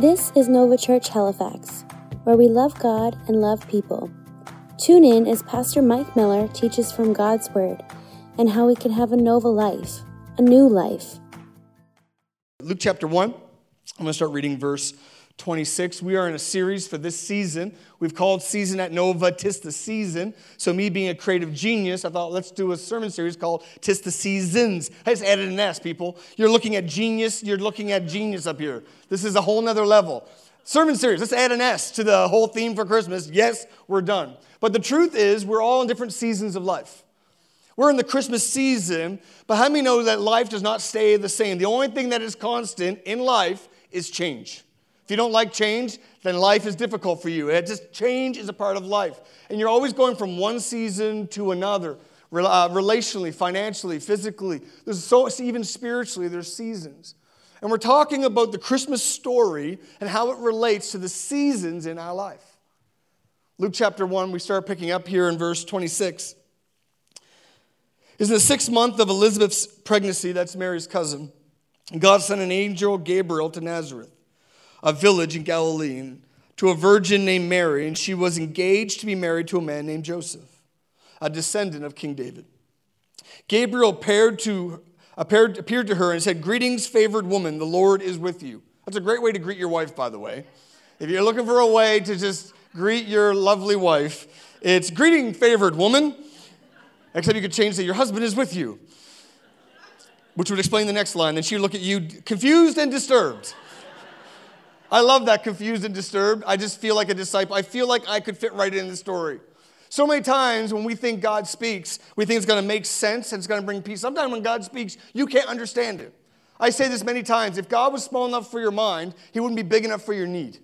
This is Nova Church Halifax, where we love God and love people. Tune in as Pastor Mike Miller teaches from God's Word and how we can have a Nova life, a new life. Luke chapter 1, I'm going to start reading verse 26. We are in a series for this season. We've called Season at Nova Tis the Season. So, me being a creative genius, I thought let's do a sermon series called Tis the Seasons. I just added an S, people. You're looking at genius, you're looking at genius up here. This is a whole nother level. Sermon series, let's add an S to the whole theme for Christmas. Yes, we're done. But the truth is, we're all in different seasons of life. We're in the Christmas season, but how many know that life does not stay the same? The only thing that is constant in life is change. If you don't like change, then life is difficult for you. It just change is a part of life. And you're always going from one season to another. Uh, relationally, financially, physically, there's so even spiritually, there's seasons. And we're talking about the Christmas story and how it relates to the seasons in our life. Luke chapter 1, we start picking up here in verse 26. Is in the sixth month of Elizabeth's pregnancy, that's Mary's cousin, God sent an angel, Gabriel, to Nazareth a village in Galilee, to a virgin named Mary, and she was engaged to be married to a man named Joseph, a descendant of King David. Gabriel appeared to, appeared, appeared to her and said, Greetings, favored woman, the Lord is with you. That's a great way to greet your wife, by the way. If you're looking for a way to just greet your lovely wife, it's greeting, favored woman. Except you could change that your husband is with you, which would explain the next line. And she'd look at you confused and disturbed. I love that confused and disturbed. I just feel like a disciple. I feel like I could fit right in the story. So many times when we think God speaks, we think it's going to make sense and it's going to bring peace. Sometimes when God speaks, you can't understand it. I say this many times if God was small enough for your mind, He wouldn't be big enough for your need.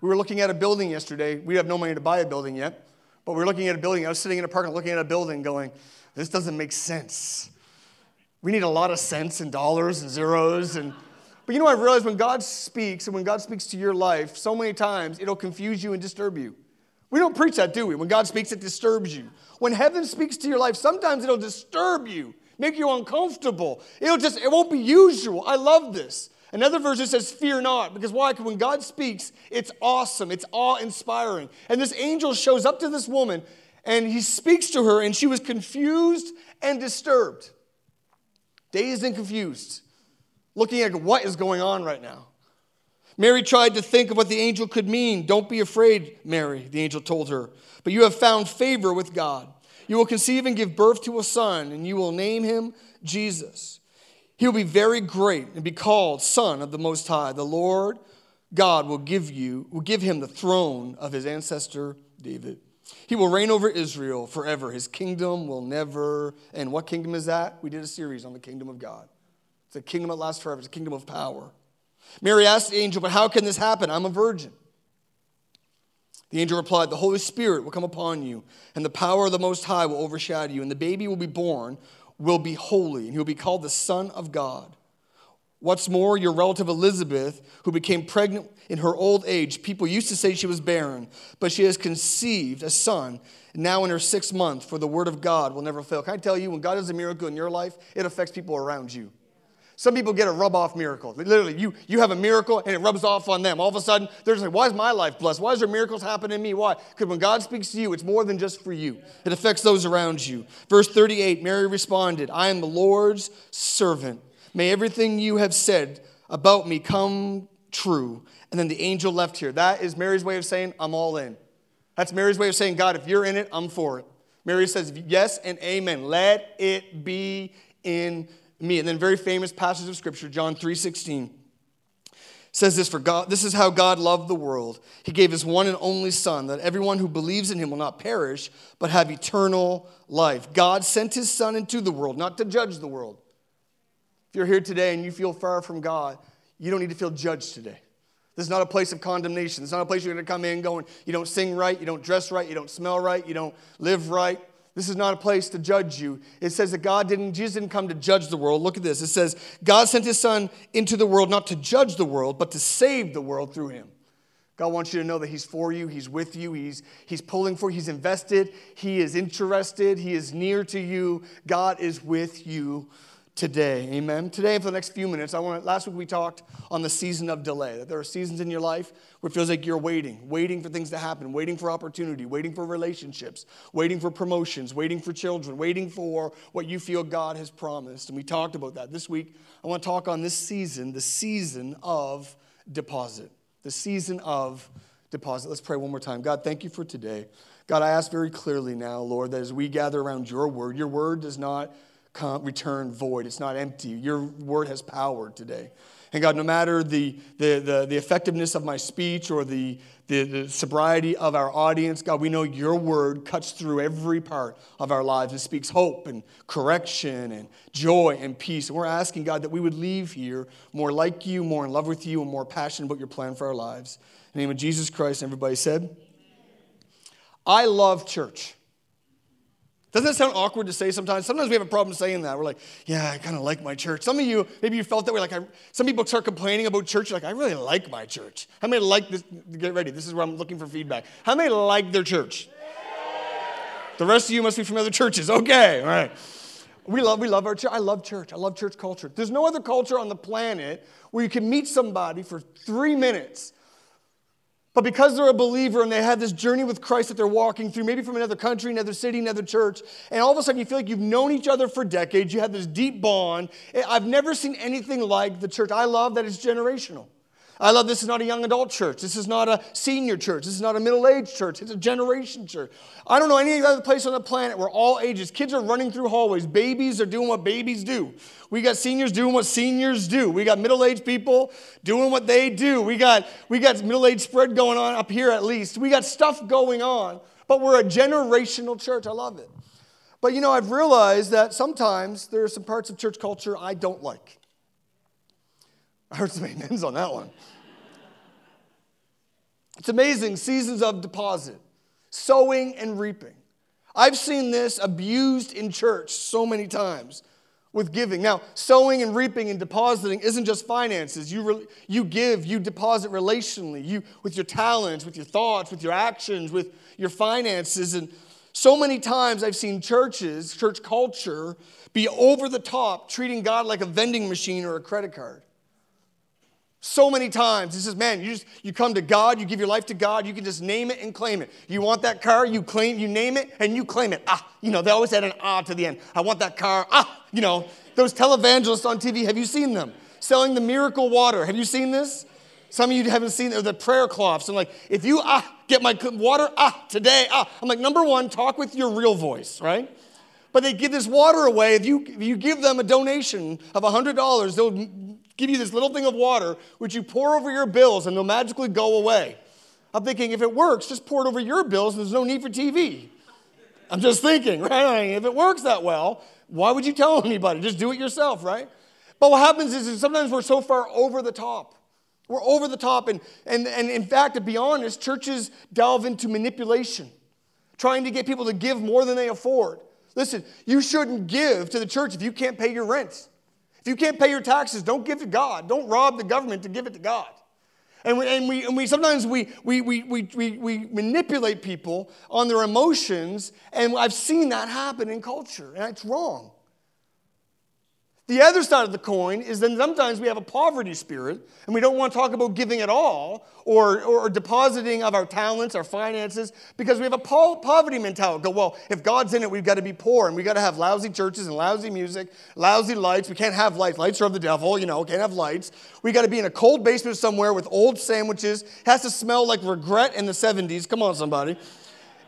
We were looking at a building yesterday. We have no money to buy a building yet, but we were looking at a building. I was sitting in a park and looking at a building going, this doesn't make sense. We need a lot of cents and dollars and zeros and but you know, I've realized when God speaks and when God speaks to your life, so many times it'll confuse you and disturb you. We don't preach that, do we? When God speaks, it disturbs you. When heaven speaks to your life, sometimes it'll disturb you, make you uncomfortable. It'll just, it won't be usual. I love this. Another version says, Fear not. Because why? Because when God speaks, it's awesome, it's awe inspiring. And this angel shows up to this woman and he speaks to her, and she was confused and disturbed. Dazed and confused looking at what is going on right now. Mary tried to think of what the angel could mean. Don't be afraid, Mary, the angel told her, but you have found favor with God. You will conceive and give birth to a son, and you will name him Jesus. He will be very great and be called Son of the Most High. The Lord God will give you will give him the throne of his ancestor David. He will reign over Israel forever. His kingdom will never end. What kingdom is that? We did a series on the kingdom of God. It's a kingdom that lasts forever, it's a kingdom of power. Mary asked the angel, But how can this happen? I'm a virgin. The angel replied, The Holy Spirit will come upon you, and the power of the Most High will overshadow you, and the baby will be born, will be holy, and he will be called the Son of God. What's more, your relative Elizabeth, who became pregnant in her old age, people used to say she was barren, but she has conceived a son now in her sixth month, for the word of God will never fail. Can I tell you, when God does a miracle in your life, it affects people around you. Some people get a rub off miracle. Literally, you, you have a miracle and it rubs off on them. All of a sudden, they're just like, why is my life blessed? Why is there miracles happening to me? Why? Because when God speaks to you, it's more than just for you, it affects those around you. Verse 38 Mary responded, I am the Lord's servant. May everything you have said about me come true. And then the angel left here. That is Mary's way of saying, I'm all in. That's Mary's way of saying, God, if you're in it, I'm for it. Mary says, Yes and amen. Let it be in me. And then very famous passage of scripture, John 3:16 says this for God this is how God loved the world. He gave his one and only son that everyone who believes in him will not perish but have eternal life. God sent his son into the world not to judge the world. If you're here today and you feel far from God, you don't need to feel judged today. This is not a place of condemnation. It's not a place you're going to come in going, you don't sing right, you don't dress right, you don't smell right, you don't live right. This is not a place to judge you. It says that God didn't, Jesus didn't come to judge the world. Look at this. It says, God sent his son into the world not to judge the world, but to save the world through him. God wants you to know that he's for you, he's with you, he's, he's pulling for you, he's invested, he is interested, he is near to you. God is with you today. Amen. Today, for the next few minutes, I want last week we talked on the season of delay. That there are seasons in your life where it feels like you're waiting, waiting for things to happen, waiting for opportunity, waiting for relationships, waiting for promotions, waiting for children, waiting for what you feel God has promised. And we talked about that. This week, I want to talk on this season, the season of deposit. The season of deposit. Let's pray one more time. God, thank you for today. God, I ask very clearly now, Lord, that as we gather around your word, your word does not come, return void. It's not empty. Your word has power today. And God, no matter the, the, the, the effectiveness of my speech or the, the, the, sobriety of our audience, God, we know your word cuts through every part of our lives and speaks hope and correction and joy and peace. And we're asking, God, that we would leave here more like you, more in love with you, and more passionate about your plan for our lives. In the name of Jesus Christ, everybody said, I love church. Doesn't that sound awkward to say sometimes? Sometimes we have a problem saying that. We're like, yeah, I kind of like my church. Some of you, maybe you felt that way. Like, I, some people start complaining about church. You're like, I really like my church. How many like this? Get ready. This is where I'm looking for feedback. How many like their church? The rest of you must be from other churches. Okay, all right. We love, we love our church. I love church. I love church culture. There's no other culture on the planet where you can meet somebody for three minutes but because they're a believer and they have this journey with Christ that they're walking through, maybe from another country, another city, another church, and all of a sudden you feel like you've known each other for decades, you have this deep bond. Eh, I've never seen anything like the church. I love that it's generational. I love this is not a young adult church. This is not a senior church. This is not a middle aged church. It's a generation church. I don't know any other place on the planet where all ages, kids are running through hallways. Babies are doing what babies do. We got seniors doing what seniors do. We got middle aged people doing what they do. We got, we got middle aged spread going on up here at least. We got stuff going on, but we're a generational church. I love it. But you know, I've realized that sometimes there are some parts of church culture I don't like. I heard some amens on that one. It's amazing seasons of deposit, sowing and reaping. I've seen this abused in church so many times with giving. Now, sowing and reaping and depositing isn't just finances. You, re- you give, you deposit relationally, you with your talents, with your thoughts, with your actions, with your finances. And so many times I've seen churches, church culture, be over the top, treating God like a vending machine or a credit card. So many times, he says, man, you just you come to God, you give your life to God, you can just name it and claim it. You want that car, you claim, you name it, and you claim it. Ah, you know, they always add an ah to the end. I want that car. Ah, you know, those televangelists on TV, have you seen them? Selling the miracle water. Have you seen this? Some of you haven't seen the prayer cloths. And like, if you ah get my water ah today ah, I'm like, number one, talk with your real voice, right? But they give this water away. If you, if you give them a donation of $100, they'll give you this little thing of water, which you pour over your bills and they'll magically go away. I'm thinking, if it works, just pour it over your bills and there's no need for TV. I'm just thinking, right? If it works that well, why would you tell anybody? Just do it yourself, right? But what happens is, is sometimes we're so far over the top. We're over the top. And, and, and in fact, to be honest, churches delve into manipulation, trying to get people to give more than they afford. Listen, you shouldn't give to the church if you can't pay your rent. If you can't pay your taxes, don't give it to God. Don't rob the government to give it to God. And we, and we, and we sometimes we, we, we, we, we manipulate people on their emotions, and I've seen that happen in culture, and it's wrong. The other side of the coin is then sometimes we have a poverty spirit and we don't want to talk about giving at all or, or, depositing of our talents, our finances, because we have a poverty mentality. Go, well, if God's in it, we've got to be poor and we've got to have lousy churches and lousy music, lousy lights. We can't have lights. Lights are of the devil, you know, can't have lights. We got to be in a cold basement somewhere with old sandwiches. Has to smell like regret in the 70s. Come on, somebody.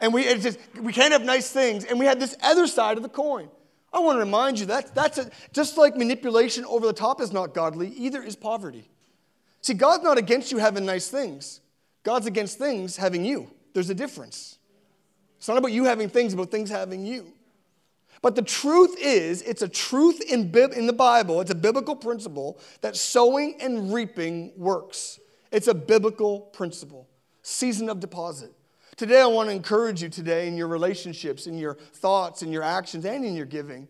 And we, just, we can't have nice things. And we had this other side of the coin. I want to remind you that that's a, just like manipulation over the top is not godly, either is poverty. See, God's not against you having nice things. God's against things having you. There's a difference. It's not about you having things, about things having you. But the truth is, it's a truth in, in the Bible, it's a biblical principle that sowing and reaping works. It's a biblical principle. Season of deposit. Today, I want to encourage you today in your relationships, in your thoughts, in your actions, and in your giving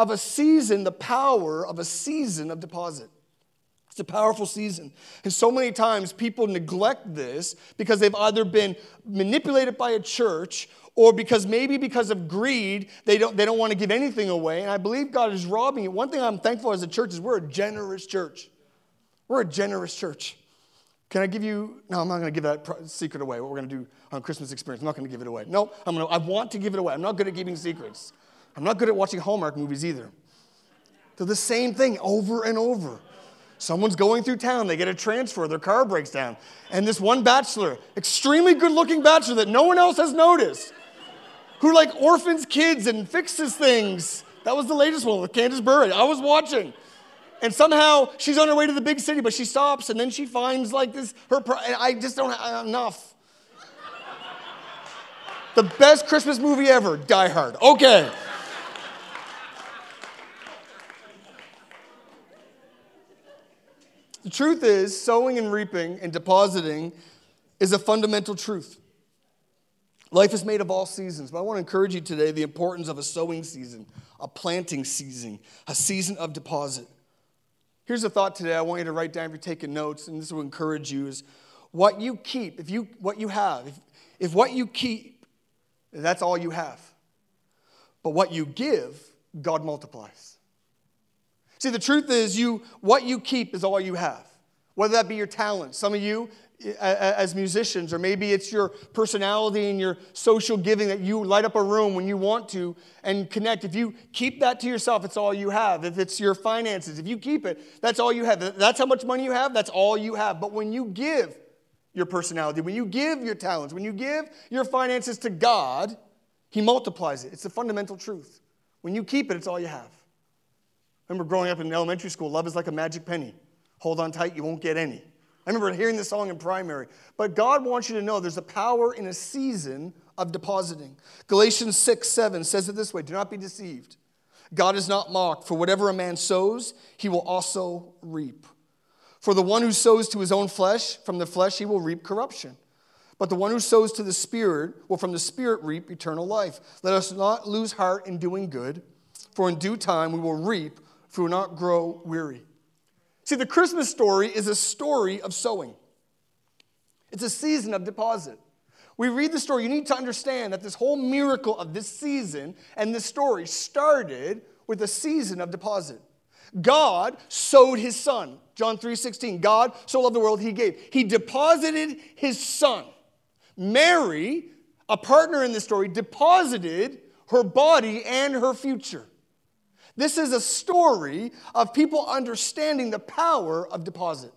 of a season, the power of a season of deposit. It's a powerful season. And so many times people neglect this because they've either been manipulated by a church or because maybe because of greed, they don't, they don't want to give anything away. And I believe God is robbing you. One thing I'm thankful as a church is we're a generous church. We're a generous church. Can I give you? No, I'm not going to give that secret away. What we're going to do on Christmas experience. I'm not going to give it away. No, I'm going to, I want to give it away. I'm not good at keeping secrets. I'm not good at watching Hallmark movies either. They're the same thing over and over. Someone's going through town, they get a transfer, their car breaks down. And this one bachelor, extremely good looking bachelor that no one else has noticed, who like orphans kids and fixes things. That was the latest one with Candace Bergen. I was watching. And somehow she's on her way to the big city, but she stops and then she finds like this, her, I just don't have uh, enough. the best Christmas movie ever, Die Hard. Okay. The truth is, sowing and reaping and depositing is a fundamental truth. Life is made of all seasons, but I want to encourage you today the importance of a sowing season, a planting season, a season of deposit. Here's a thought today I want you to write down if you're taking notes, and this will encourage you is what you keep, if you what you have, if, if what you keep, that's all you have. But what you give, God multiplies. See, the truth is, you what you keep is all you have. Whether that be your talent. Some of you, as musicians, or maybe it's your personality and your social giving that you light up a room when you want to and connect. If you keep that to yourself, it's all you have. If it's your finances, if you keep it, that's all you have. That's how much money you have, that's all you have. But when you give your personality, when you give your talents, when you give your finances to God, He multiplies it. It's a fundamental truth. When you keep it, it's all you have remember growing up in elementary school, love is like a magic penny. Hold on tight, you won't get any. I remember hearing this song in primary. But God wants you to know there's a power in a season of depositing. Galatians 6 7 says it this way Do not be deceived. God is not mocked, for whatever a man sows, he will also reap. For the one who sows to his own flesh, from the flesh he will reap corruption. But the one who sows to the Spirit will from the Spirit reap eternal life. Let us not lose heart in doing good, for in due time we will reap if we will not grow weary. See, the Christmas story is a story of sowing, it's a season of deposit. We read the story, you need to understand that this whole miracle of this season and this story started with a season of deposit. God sowed his son. John 3:16. God so loved the world he gave. He deposited his son. Mary, a partner in this story, deposited her body and her future. This is a story of people understanding the power of deposit.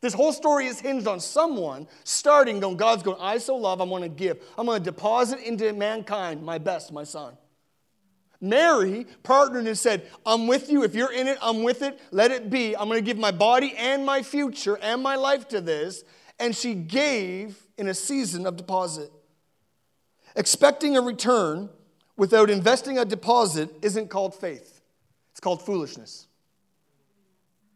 This whole story is hinged on someone starting, going, God's going, I so love, I'm going to give. I'm going to deposit into mankind my best, my son. Mary partnered and said, I'm with you. If you're in it, I'm with it. Let it be. I'm going to give my body and my future and my life to this. And she gave in a season of deposit. Expecting a return, without investing a deposit isn't called faith, it's called foolishness.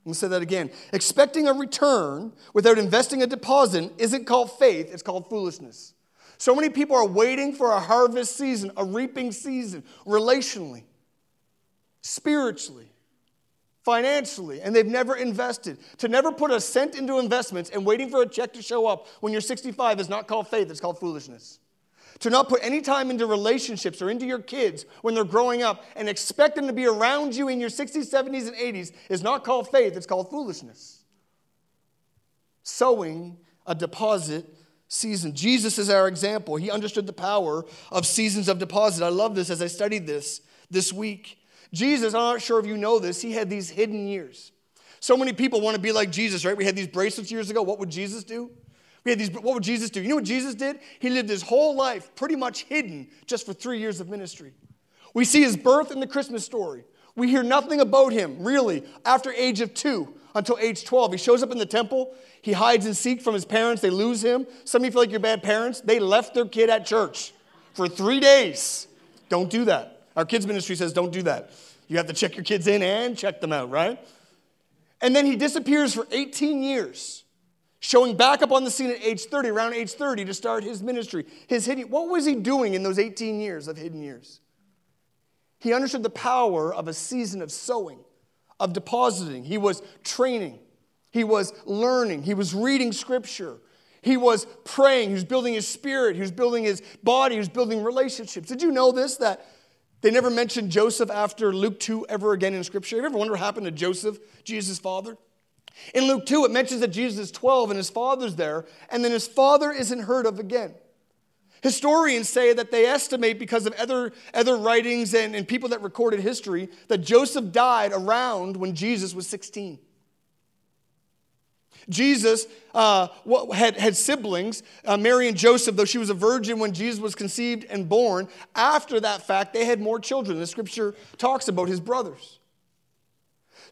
Going to say that again. Expecting a return without investing a deposit isn't called faith, it's called foolishness. So many people are waiting for a harvest season, a reaping season, relationally, spiritually, financially, and they've never invested. To never put a cent into investments and waiting for a check to show up when you're 65 is not called faith, it's called foolishness. To not put any time into relationships or into your kids when they're growing up and expect them to be around you in your 60s, 70s, and 80s is not called faith, it's called foolishness. Sowing a deposit season. Jesus is our example. He understood the power of seasons of deposit. I love this as I studied this this week. Jesus, I'm not sure if you know this, he had these hidden years. So many people want to be like Jesus, right? We had these bracelets years ago. What would Jesus do? We had these, what would Jesus do? You know what Jesus did? He lived his whole life pretty much hidden just for three years of ministry. We see his birth in the Christmas story. We hear nothing about him, really, after age of two until age 12. He shows up in the temple. He hides and seeks from his parents. They lose him. Some of you feel like you're bad parents. They left their kid at church for three days. Don't do that. Our kids' ministry says don't do that. You have to check your kids in and check them out, right? And then he disappears for 18 years showing back up on the scene at age 30, around age 30, to start his ministry. His hidden, what was he doing in those 18 years of hidden years? He understood the power of a season of sowing, of depositing. He was training. He was learning. He was reading scripture. He was praying. He was building his spirit. He was building his body. He was building relationships. Did you know this? That they never mentioned Joseph after Luke 2 ever again in scripture. Have you ever wondered what happened to Joseph, Jesus' father? In Luke 2, it mentions that Jesus is 12 and his father's there, and then his father isn't heard of again. Historians say that they estimate, because of other, other writings and, and people that recorded history, that Joseph died around when Jesus was 16. Jesus uh, had, had siblings, uh, Mary and Joseph, though she was a virgin when Jesus was conceived and born. After that fact, they had more children. The scripture talks about his brothers.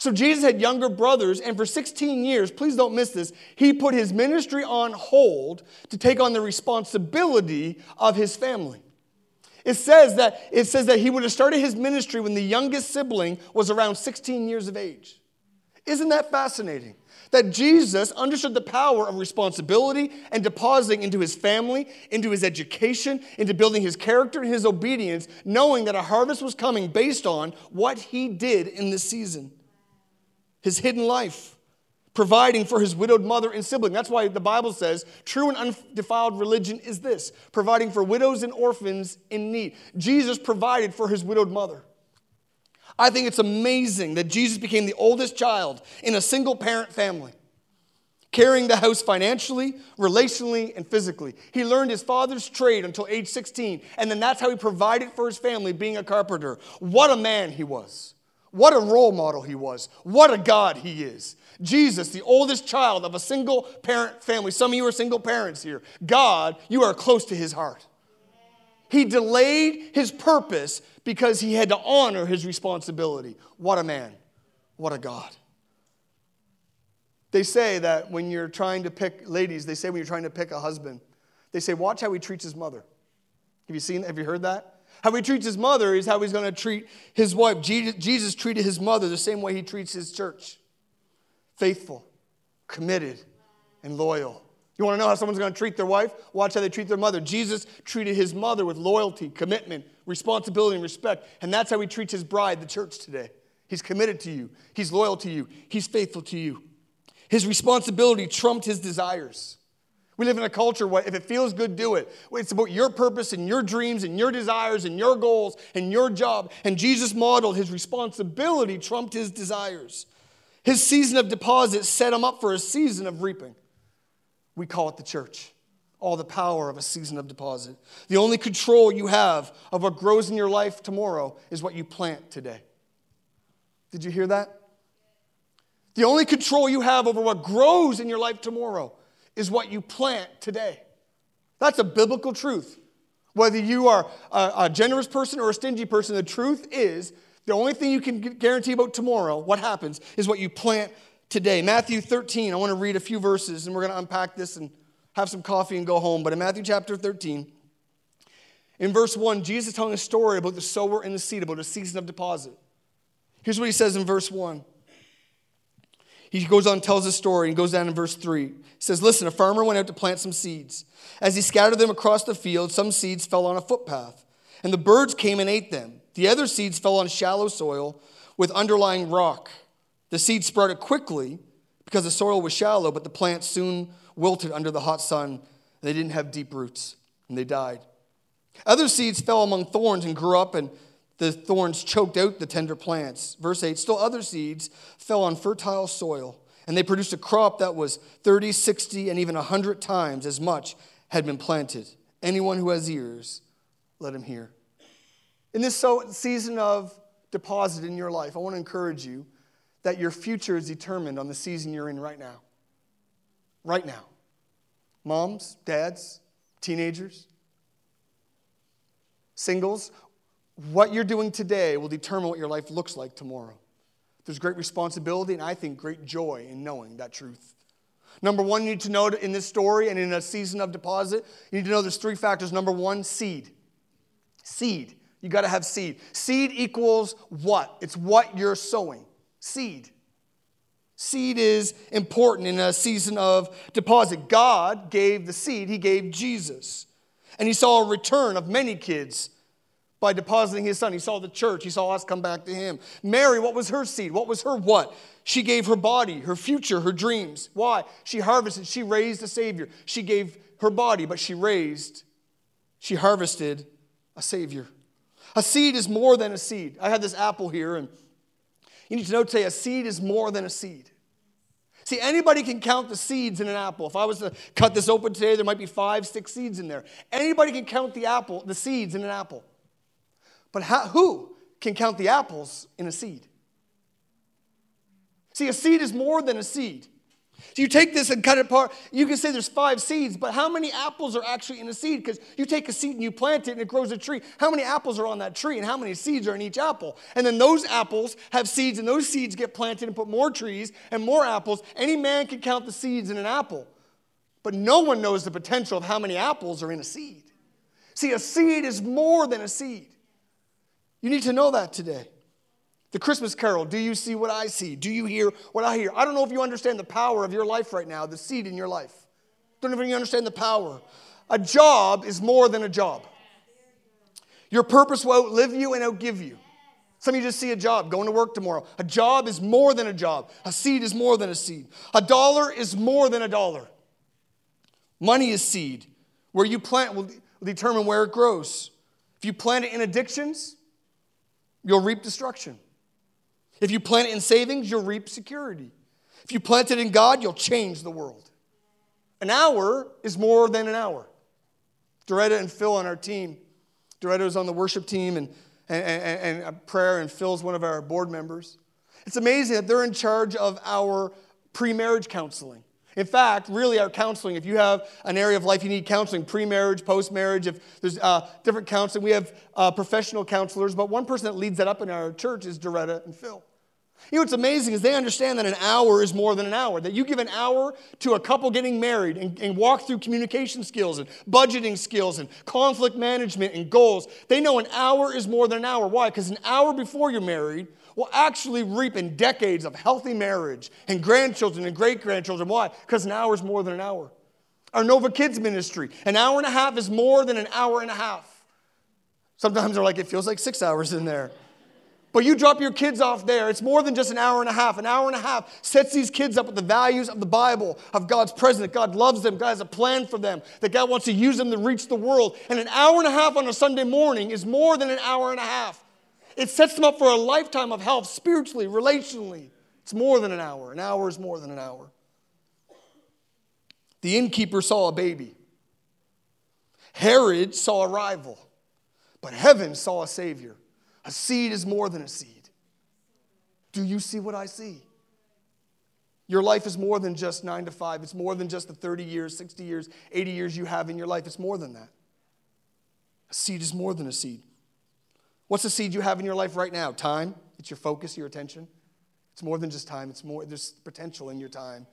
So Jesus had younger brothers, and for 16 years, please don't miss this, he put his ministry on hold to take on the responsibility of his family. It says that it says that he would have started his ministry when the youngest sibling was around 16 years of age. Isn't that fascinating? That Jesus understood the power of responsibility and depositing into his family, into his education, into building his character and his obedience, knowing that a harvest was coming based on what he did in this season his hidden life, providing for his widowed mother and sibling. That's why the Bible says true and undefiled religion is this providing for widows and orphans in need. Jesus provided for his widowed mother. I think it's amazing that Jesus became the oldest child in a single parent family, carrying the house financially, relationally, and physically. He learned his father's trade until age 16, and then that's how he provided for his family, being a carpenter. What a man he was! What a role model he was. What a God he is. Jesus, the oldest child of a single parent family. Some of you are single parents here. God, you are close to his heart. He delayed his purpose because he had to honor his responsibility. What a man. What a God. They say that when you're trying to pick, ladies, they say when you're trying to pick a husband, they say, watch how he treats his mother. Have you seen, have you heard that? How he treats his mother is how he's going to treat his wife. Jesus treated his mother the same way he treats his church faithful, committed, and loyal. You want to know how someone's going to treat their wife? Watch how they treat their mother. Jesus treated his mother with loyalty, commitment, responsibility, and respect. And that's how he treats his bride, the church, today. He's committed to you, he's loyal to you, he's faithful to you. His responsibility trumped his desires. We live in a culture where if it feels good, do it. It's about your purpose and your dreams and your desires and your goals and your job. And Jesus modeled his responsibility trumped his desires. His season of deposit set him up for a season of reaping. We call it the church. All the power of a season of deposit. The only control you have of what grows in your life tomorrow is what you plant today. Did you hear that? The only control you have over what grows in your life tomorrow is what you plant today. That's a biblical truth. Whether you are a, a, generous person or a stingy person, the truth is the only thing you can guarantee about tomorrow, what happens, is what you plant today. Matthew 13, I want to read a few verses and we're going to unpack this and have some coffee and go home. But in Matthew chapter 13, in verse 1, Jesus is telling a story about the sower and the seed, about a season of deposit. Here's what he says in verse 1 he goes on and tells a story and goes down in verse 3. He says, Listen, a farmer went out to plant some seeds. As he scattered them across the field, some seeds fell on a footpath, and the birds came and ate them. The other seeds fell on shallow soil with underlying rock. The seeds sprouted quickly because the soil was shallow, but the plants soon wilted under the hot sun. They didn't have deep roots, and they died. Other seeds fell among thorns and grew up and the thorns choked out the tender plants. Verse 8 Still other seeds fell on fertile soil, and they produced a crop that was 30, 60, and even 100 times as much had been planted. Anyone who has ears, let him hear. In this season of deposit in your life, I want to encourage you that your future is determined on the season you're in right now. Right now. Moms, dads, teenagers, singles, what you're doing today will determine what your life looks like tomorrow. There's great responsibility and I think great joy in knowing that truth. Number one, you need to know in this story and in a season of deposit, you need to know there's three factors. Number one, seed. Seed. You got to have seed. Seed equals what? It's what you're sowing. Seed. Seed is important in a season of deposit. God gave the seed, He gave Jesus. And He saw a return of many kids by depositing his son. He saw the church, he saw us come back to him. Mary, what was her seed? What was her what? She gave her body, her future, her dreams. Why? She harvested, she raised a Savior. She gave her body, but she raised, she harvested a Savior. A seed is more than a seed. I had this apple here, and you need to know today a seed is more than a seed. See, anybody can count the seeds in an apple. If I was to cut this open today, there might be five, six seeds in there. Anybody can count the apple, the seeds in an apple. But how, who can count the apples in a seed? See, a seed is more than a seed. So you take this and cut it apart. You can say there's five seeds, but how many apples are actually in a seed? Because you take a seed and you plant it and it grows a tree. How many apples are on that tree and how many seeds are in each apple? And then those apples have seeds and those seeds get planted and put more trees and more apples. Any man can count the seeds in an apple, but no one knows the potential of how many apples are in a seed. See, a seed is more than a seed. You need to know that today. The Christmas carol, do you see what I see? Do you hear what I hear? I don't know if you understand the power of your life right now, the seed in your life. Don't even understand the power. A job is more than a job. Your purpose will outlive you and outgive you. Some of you just see a job, going to work tomorrow. A job is more than a job. A seed is more than a seed. A dollar is more than a dollar. Money is seed. Where you plant will determine where it grows. If you plant it in addictions, you'll reap destruction. If you plant it in savings, you'll reap security. If you plant it in God, you'll change the world. An hour is more than an hour. Doretta and Phil on our team. Doretta is on the worship team and, and, and, and uh, prayer, and Phil's one of our board members. It's amazing that they're in charge of our pre marriage counseling. In fact, really, our counseling, if you have an area of life you need counseling, pre marriage, post marriage, if there's uh, different counseling, we have uh, professional counselors, but one person that leads that up in our church is Doretta and Phil. You know what's amazing is they understand that an hour is more than an hour. That you give an hour to a couple getting married and, and, walk through communication skills and budgeting skills and conflict management and goals. They know an hour is more than an hour. Why? Because an hour before you're married will actually reap in decades of healthy marriage and grandchildren and great grandchildren. Why? Because an hour is more than an hour. Our Nova Kids ministry, an hour and a half is more than an hour and a half. Sometimes they're like, it feels like six hours in there. But you drop your kids off there, it's more than just an hour and a half. An hour and a half sets these kids up with the values of the Bible, of God's presence, that God loves them, God has a plan for them, that God wants to use them to reach the world. And an hour and a half on a Sunday morning is more than an hour and a half. It sets them up for a lifetime of health spiritually, relationally. It's more than an hour. An hour is more than an hour. The innkeeper saw a baby. Herod saw a rival, but heaven saw a savior. A seed is more than a seed. Do you see what I see? Your life is more than just nine to five. It's more than just the 30 years, 60 years, 80 years you have in your life. It's more than that. A seed is more than a seed. What's the seed you have in your life right now? Time. It's your focus, your attention. It's more than just time. It's more, there's potential in your time.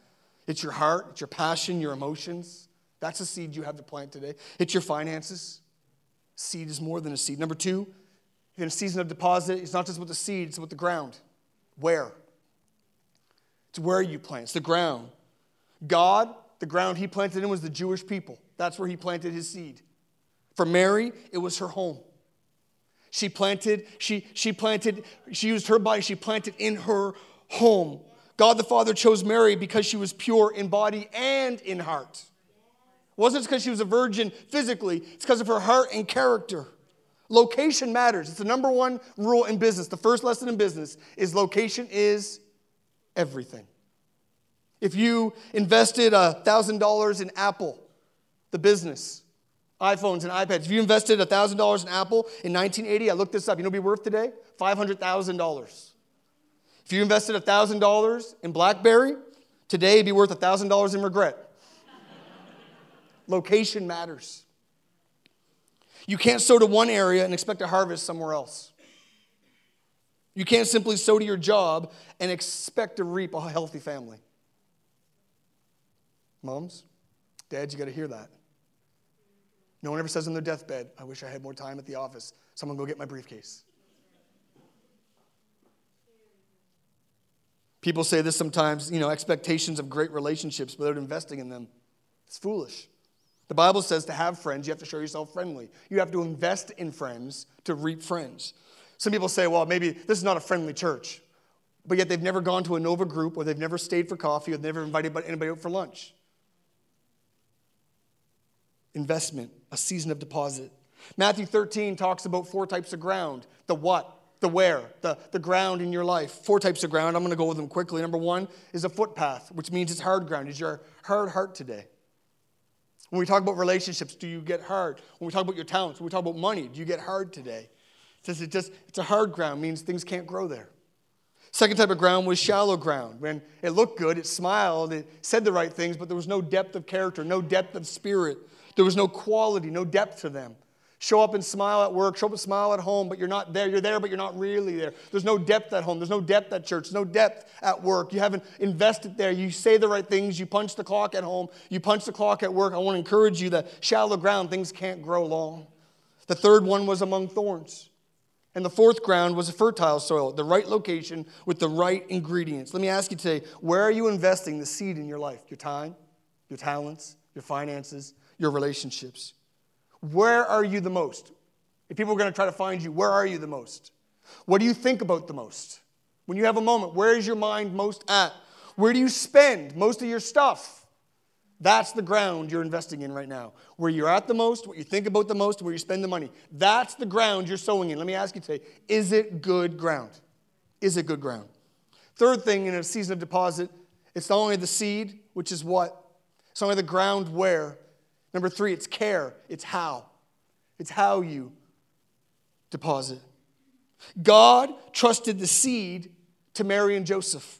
It's your heart, it's your passion, your emotions. That's a seed you have to plant today. It's your finances. Seed is more than a seed. Number two, in a season of deposit, it's not just with the seed, it's with the ground. Where? It's where you plant, it's the ground. God, the ground he planted in was the Jewish people. That's where he planted his seed. For Mary, it was her home. She planted, she, she planted, she used her body, she planted in her home. God the Father chose Mary because she was pure in body and in heart. It wasn't because she was a virgin physically, it's because of her heart and character. Location matters. It's the number one rule in business. The first lesson in business is location is everything. If you invested $1,000 in Apple, the business, iPhones and iPads, if you invested $1,000 in Apple in 1980, I looked this up, you know what it'd be worth today? $500,000. If you invested $1,000 in Blackberry, today it'd be worth $1,000 in regret. Location matters. You can't sow to one area and expect a harvest somewhere else. You can't simply sow to your job and expect to reap a healthy family. Moms, dads, you got to hear that. No one ever says on their deathbed, I wish I had more time at the office. Someone go get my briefcase. People say this sometimes, you know, expectations of great relationships without investing in them. It's foolish. The Bible says to have friends, you have to show yourself friendly. You have to invest in friends to reap friends. Some people say, well, maybe this is not a friendly church, but yet they've never gone to a Nova group or they've never stayed for coffee or they've never invited anybody out for lunch. Investment, a season of deposit. Matthew 13 talks about four types of ground the what, the where, the, the ground in your life. Four types of ground. I'm going to go with them quickly. Number one is a footpath, which means it's hard ground. Is your hard heart today? When we talk about relationships, do you get hard? When we talk about your talents, when we talk about money, do you get hard today? It it just, it's a hard ground, means things can't grow there. Second type of ground was shallow ground. When it looked good, it smiled, it said the right things, but there was no depth of character, no depth of spirit. There was no quality, no depth to them. Show up and smile at work, show up and smile at home, but you're not there. You're there, but you're not really there. There's no depth at home. There's no depth at church. There's no depth at work. You haven't invested there. You say the right things. You punch the clock at home. You punch the clock at work. I want to encourage you that shallow ground, things can't grow long. The third one was among thorns. And the fourth ground was a fertile soil, the right location with the right ingredients. Let me ask you today where are you investing the seed in your life? Your time, your talents, your finances, your relationships? Where are you the most? If people are going to try to find you, where are you the most? What do you think about the most? When you have a moment, where is your mind most at? Where do you spend most of your stuff? That's the ground you're investing in right now. Where you're at the most, what you think about the most, where you spend the money. That's the ground you're sowing in. Let me ask you today is it good ground? Is it good ground? Third thing in a season of deposit, it's not only the seed, which is what? It's not only the ground where, Number three, it's care. It's how. It's how you deposit. God trusted the seed to Mary and Joseph.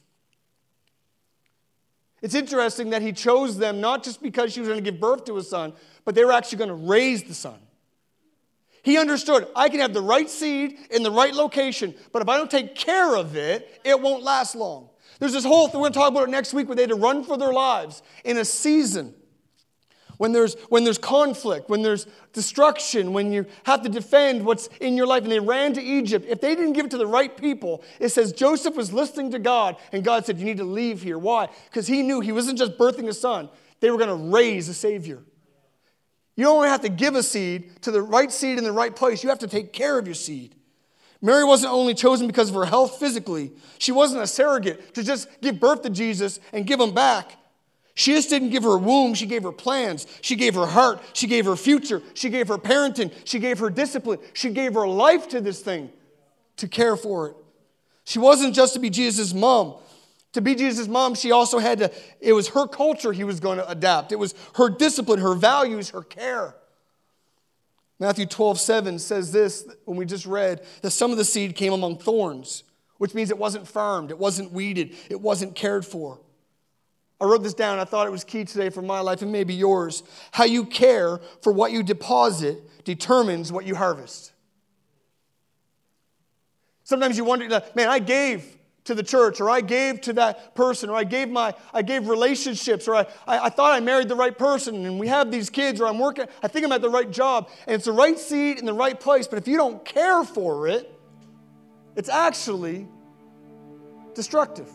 It's interesting that he chose them not just because she was going to give birth to a son, but they were actually going to raise the son. He understood I can have the right seed in the right location, but if I don't take care of it, it won't last long. There's this whole thing, we're going to talk about it next week, where they had to run for their lives in a season when there's, when there's conflict, when there's destruction, when you have to defend what's in your life. And they ran to Egypt. If they didn't give it to the right people, it says Joseph was listening to God, and God said, You need to leave here. Why? Because he knew he wasn't just birthing a son, they were going to raise a Savior. You don't only have to give a seed to the right seed in the right place, you have to take care of your seed. Mary wasn't only chosen because of her health physically, she wasn't a surrogate to just give birth to Jesus and give him back. She just didn't give her womb, she gave her plans. She gave her heart. She gave her future. She gave her parenting. She gave her discipline. She gave her life to this thing to care for it. She wasn't just to be Jesus' mom. To be Jesus' mom, she also had to, it was her culture he was going to adapt. It was her discipline, her values, her care. Matthew 12, 7 says this when we just read that some of the seed came among thorns, which means it wasn't farmed, it wasn't weeded, it wasn't cared for. I wrote this down. I thought it was key today for my life and maybe yours. How you care for what you deposit determines what you harvest. Sometimes you wonder, man, I gave to the church, or I gave to that person, or I gave my, I gave relationships, or I, I, I, thought I married the right person, and we have these kids, or I'm working, I think I'm at the right job, and it's the right seed in the right place. But if you don't care for it, it's actually destructive.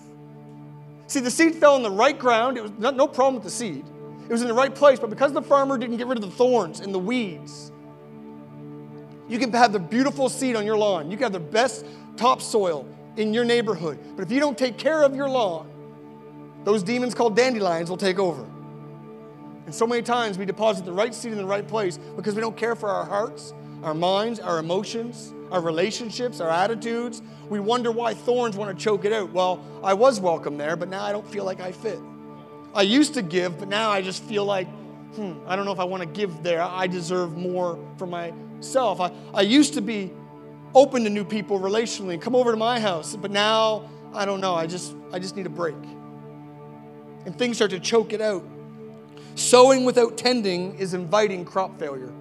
See, the seed fell in the right ground. It was not, no problem with the seed. It was in the right place, but because the farmer didn't get rid of the thorns and the weeds, you can have the beautiful seed on your lawn. You can have the best topsoil in your neighborhood. But if you don't take care of your lawn, those demons called dandelions will take over. And so many times we deposit the right seed in the right place because we don't care for our hearts, our minds, our emotions, our relationships, our attitudes. We wonder why thorns want to choke it out. Well, I was welcome there, but now I don't feel like I fit. I used to give, but now I just feel like, hmm, I don't know if I want to give there. I deserve more for myself. I, I used to be open to new people relationally and come over to my house, but now I don't know. I just I just need a break. And things start to choke it out. Sowing without tending is inviting crop failure.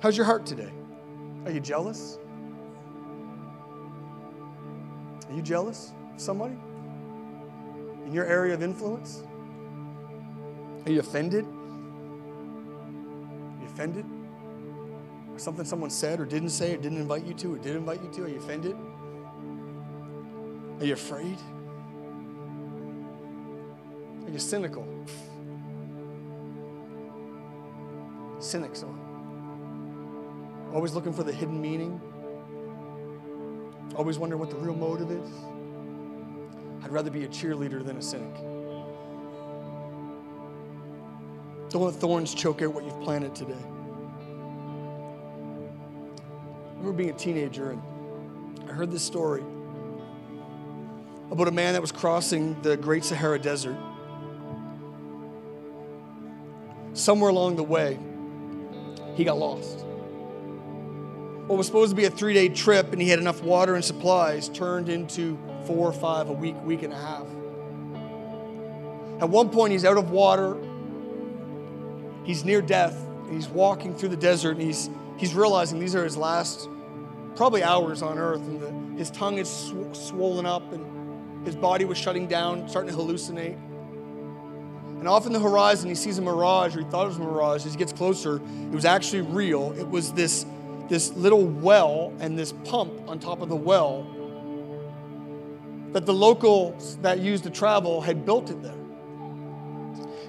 How's your heart today? Are you jealous? Are you jealous of somebody in your area of influence? Are you offended? Are you offended? Or something someone said or didn't say or didn't invite you to or did invite you to? Are you offended? Are you afraid? Are you cynical? cynics on. Always looking for the hidden meaning. Always wondering what the real motive is. I'd rather be a cheerleader than a cynic. Don't let thorns choke out what you've planted today. I remember being a teenager and I heard this story about a man that was crossing the Great Sahara Desert. Somewhere along the way, he got lost. What was supposed to be a three day trip and he had enough water and supplies turned into four or five, a week, week and a half. At one point, he's out of water, he's near death, and he's walking through the desert, and he's, he's realizing these are his last probably hours on earth, and the, his tongue is sw- swollen up, and his body was shutting down, starting to hallucinate. And off in the horizon, he sees a mirage, or he thought it was a mirage. As he gets closer, it was actually real. It was this, this little well and this pump on top of the well that the locals that used to travel had built it there.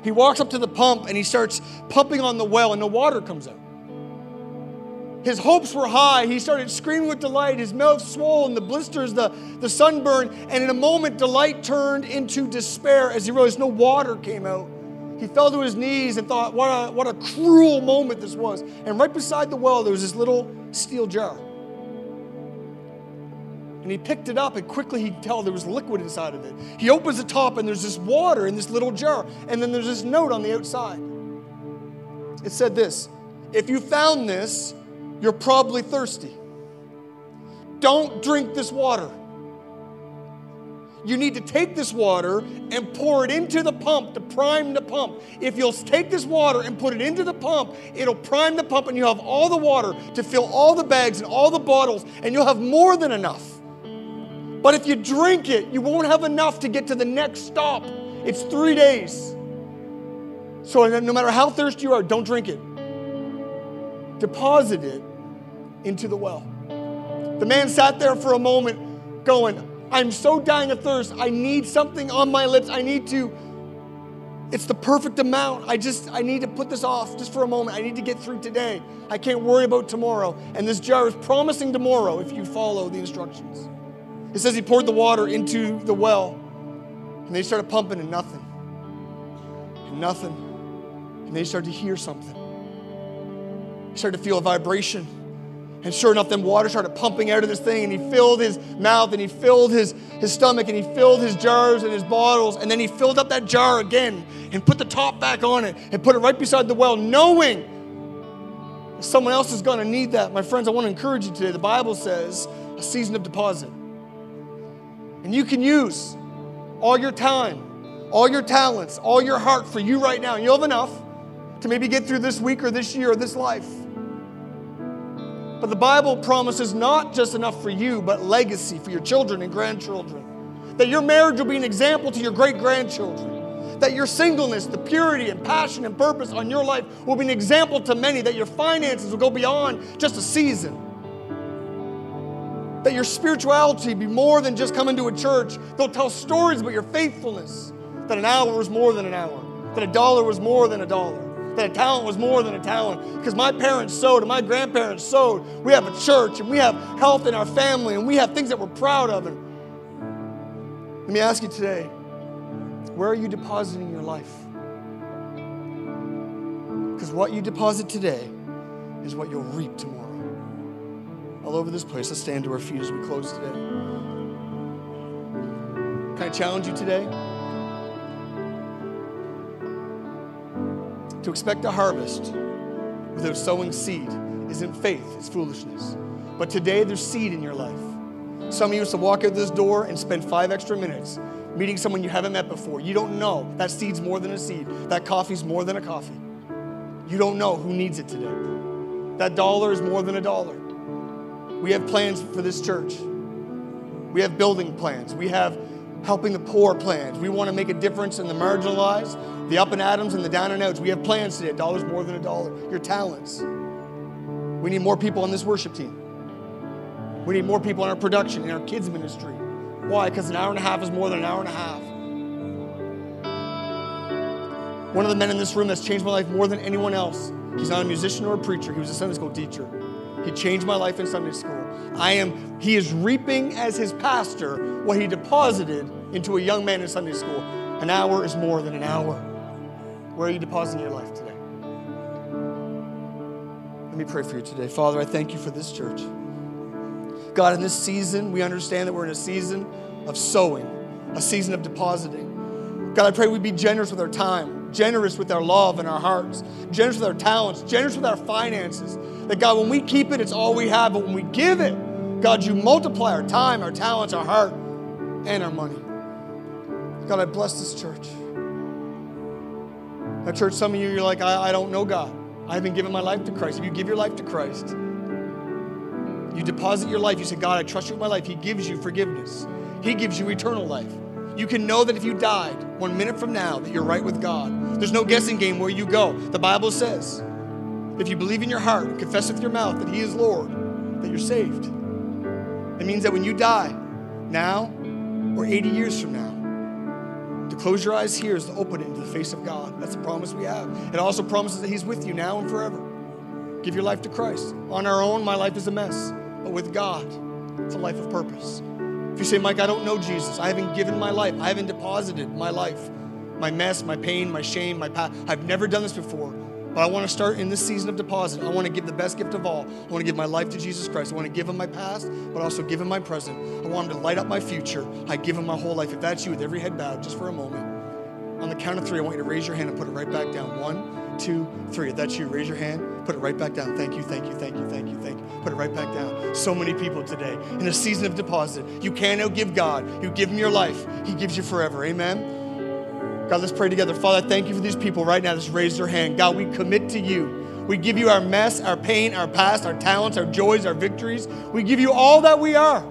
He walks up to the pump and he starts pumping on the well, and the water comes out. His hopes were high. He started screaming with delight. His mouth swollen, the blisters, the, the sunburn. And in a moment, delight turned into despair as he realized no water came out. He fell to his knees and thought, what a, what a cruel moment this was. And right beside the well, there was this little steel jar. And he picked it up, and quickly he could tell there was liquid inside of it. He opens the top, and there's this water in this little jar. And then there's this note on the outside. It said this If you found this, you're probably thirsty. Don't drink this water. You need to take this water and pour it into the pump to prime the pump. If you'll take this water and put it into the pump, it'll prime the pump and you'll have all the water to fill all the bags and all the bottles, and you'll have more than enough. But if you drink it, you won't have enough to get to the next stop. It's three days. So no matter how thirsty you are, don't drink it. Deposit it into the well. The man sat there for a moment going, I'm so dying of thirst. I need something on my lips. I need to, it's the perfect amount. I just, I need to put this off just for a moment. I need to get through today. I can't worry about tomorrow. And this jar is promising tomorrow if you follow the instructions. It says he poured the water into the well, and they started pumping, and nothing. And nothing. And they started to hear something. He started to feel a vibration. And sure enough, then water started pumping out of this thing, and he filled his mouth, and he filled his, his stomach, and he filled his jars and his bottles, and then he filled up that jar again and put the top back on it and put it right beside the well, knowing someone else is going to need that. My friends, I want to encourage you today. The Bible says a season of deposit. And you can use all your time, all your talents, all your heart for you right now. You'll have enough to maybe get through this week or this year or this life. But the Bible promises not just enough for you, but legacy for your children and grandchildren. That your marriage will be an example to your great grandchildren. That your singleness, the purity and passion and purpose on your life will be an example to many. That your finances will go beyond just a season that your spirituality be more than just coming to a church. They'll tell stories about your faithfulness. That an hour was more than an hour. That a dollar was more than a dollar. That a talent was more than a talent. Because my parents sowed and my grandparents sowed. We have a church and we have health in our family and we have things that we're proud of. And let me ask you today where are you depositing your life? Because what you deposit today is what you'll reap tomorrow all over this place. Let's stand to our feet as we close today. Can I challenge you today? To expect a harvest without sowing seed isn't faith, it's foolishness. But today there's seed in your life. Some of you to walk out this door and spend five extra minutes meeting someone you haven't met before. You don't know. That seed's more than a seed. That coffee's more than a coffee. You don't know who needs it today. That dollar is more than a dollar. We have plans for this church. We have building plans. We have helping the poor plans. We want to make a difference in the marginalized, the up and atoms, and the down and outs. We have plans today. A dollar's more than a dollar. Your talents. We need more people on this worship team. We need more people in our production, in our kids' ministry. Why? Because an hour and a half is more than an hour and a half. One of the men in this room that's changed my life more than anyone else He's not a musician or a preacher. He was a Sunday school teacher. He changed my life in Sunday school. I am, he is reaping as his pastor what he deposited into a young man in Sunday school. An hour is more than an hour. Where are you depositing your life today? Let me pray for you today. Father, I thank you for this church. God, in this season, we understand that we're in a season of sowing, a season of depositing. God, I pray we be generous with our time, generous with our love and our hearts, generous with our talents, generous with our finances. That God, when we keep it, it's all we have, but when we give it, God, you multiply our time, our talents, our heart, and our money. God, I bless this church. Now, church, some of you, you're like, I, I don't know God. I haven't given my life to Christ. If you give your life to Christ, you deposit your life, you say, God, I trust you with my life. He gives you forgiveness, He gives you eternal life. You can know that if you died one minute from now, that you're right with God. There's no guessing game where you go. The Bible says, if you believe in your heart and confess with your mouth that He is Lord, that you're saved. It means that when you die, now or 80 years from now, to close your eyes here is to open it into the face of God. That's the promise we have. It also promises that He's with you now and forever. Give your life to Christ. On our own, my life is a mess. But with God, it's a life of purpose. If you say, Mike, I don't know Jesus, I haven't given my life, I haven't deposited my life, my mess, my pain, my shame, my past, I've never done this before. But I want to start in this season of deposit. I want to give the best gift of all. I want to give my life to Jesus Christ. I want to give him my past, but also give him my present. I want him to light up my future. I give him my whole life. If that's you, with every head bowed, just for a moment. On the count of three, I want you to raise your hand and put it right back down. One, two, three. If that's you, raise your hand, put it right back down. Thank you, thank you, thank you, thank you, thank you. Put it right back down. So many people today in a season of deposit. You can't outgive God. You give him your life, he gives you forever. Amen. God, let's pray together. Father, thank you for these people right now that's raised their hand. God, we commit to you. We give you our mess, our pain, our past, our talents, our joys, our victories. We give you all that we are.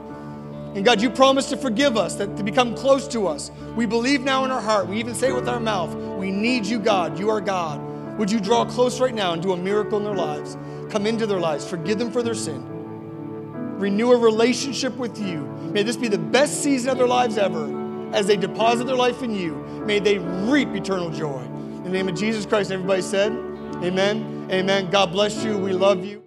And God, you promised to forgive us, that to become close to us. We believe now in our heart. We even say it with our mouth. We need you, God. You are God. Would you draw close right now and do a miracle in their lives? Come into their lives, forgive them for their sin, renew a relationship with you. May this be the best season of their lives ever as they deposit their life in you, may they reap eternal joy. In the name of Jesus Christ, everybody said, Amen. Amen. God bless you. We love you.